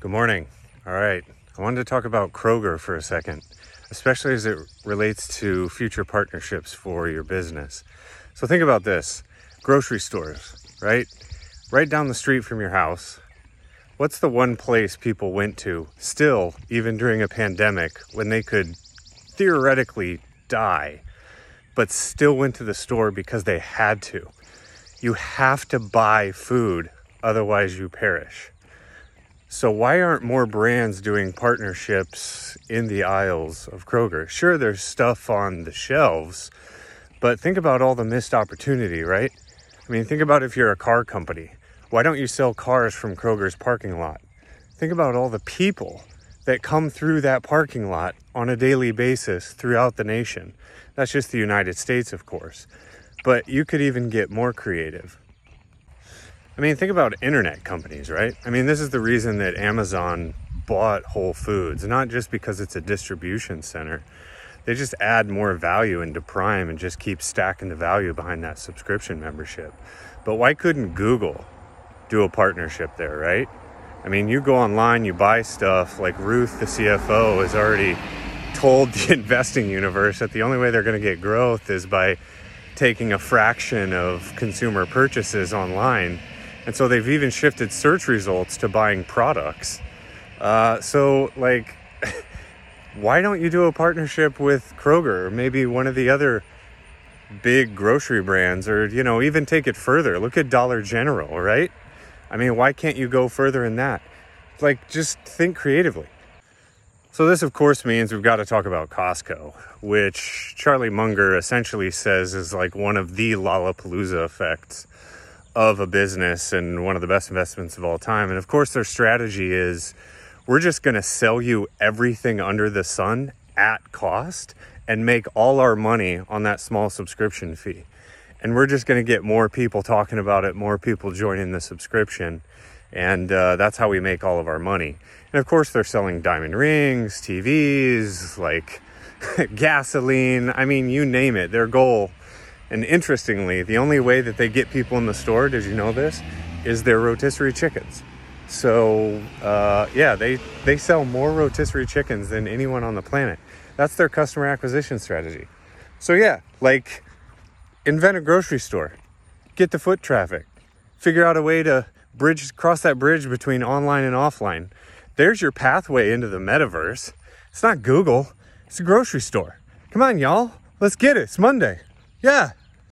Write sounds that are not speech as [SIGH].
Good morning. All right. I wanted to talk about Kroger for a second, especially as it relates to future partnerships for your business. So think about this grocery stores, right? Right down the street from your house. What's the one place people went to still, even during a pandemic, when they could theoretically die, but still went to the store because they had to? You have to buy food, otherwise, you perish. So, why aren't more brands doing partnerships in the aisles of Kroger? Sure, there's stuff on the shelves, but think about all the missed opportunity, right? I mean, think about if you're a car company. Why don't you sell cars from Kroger's parking lot? Think about all the people that come through that parking lot on a daily basis throughout the nation. That's just the United States, of course. But you could even get more creative. I mean, think about internet companies, right? I mean, this is the reason that Amazon bought Whole Foods, not just because it's a distribution center. They just add more value into Prime and just keep stacking the value behind that subscription membership. But why couldn't Google do a partnership there, right? I mean, you go online, you buy stuff like Ruth, the CFO, has already told the [LAUGHS] investing universe that the only way they're going to get growth is by taking a fraction of consumer purchases online and so they've even shifted search results to buying products. Uh, so, like, [LAUGHS] why don't you do a partnership with Kroger or maybe one of the other big grocery brands or, you know, even take it further? Look at Dollar General, right? I mean, why can't you go further in that? Like, just think creatively. So, this of course means we've got to talk about Costco, which Charlie Munger essentially says is like one of the Lollapalooza effects of a business and one of the best investments of all time. And of course, their strategy is we're just going to sell you everything under the sun at cost and make all our money on that small subscription fee. And we're just going to get more people talking about it, more people joining the subscription. And uh, that's how we make all of our money. And of course, they're selling diamond rings, TVs, like [LAUGHS] gasoline. I mean, you name it. Their goal and interestingly, the only way that they get people in the store, did you know this, is their rotisserie chickens. So uh, yeah, they they sell more rotisserie chickens than anyone on the planet. That's their customer acquisition strategy. So yeah, like invent a grocery store, get the foot traffic, figure out a way to bridge cross that bridge between online and offline. There's your pathway into the metaverse. It's not Google, it's a grocery store. Come on, y'all, let's get it. It's Monday. Yeah.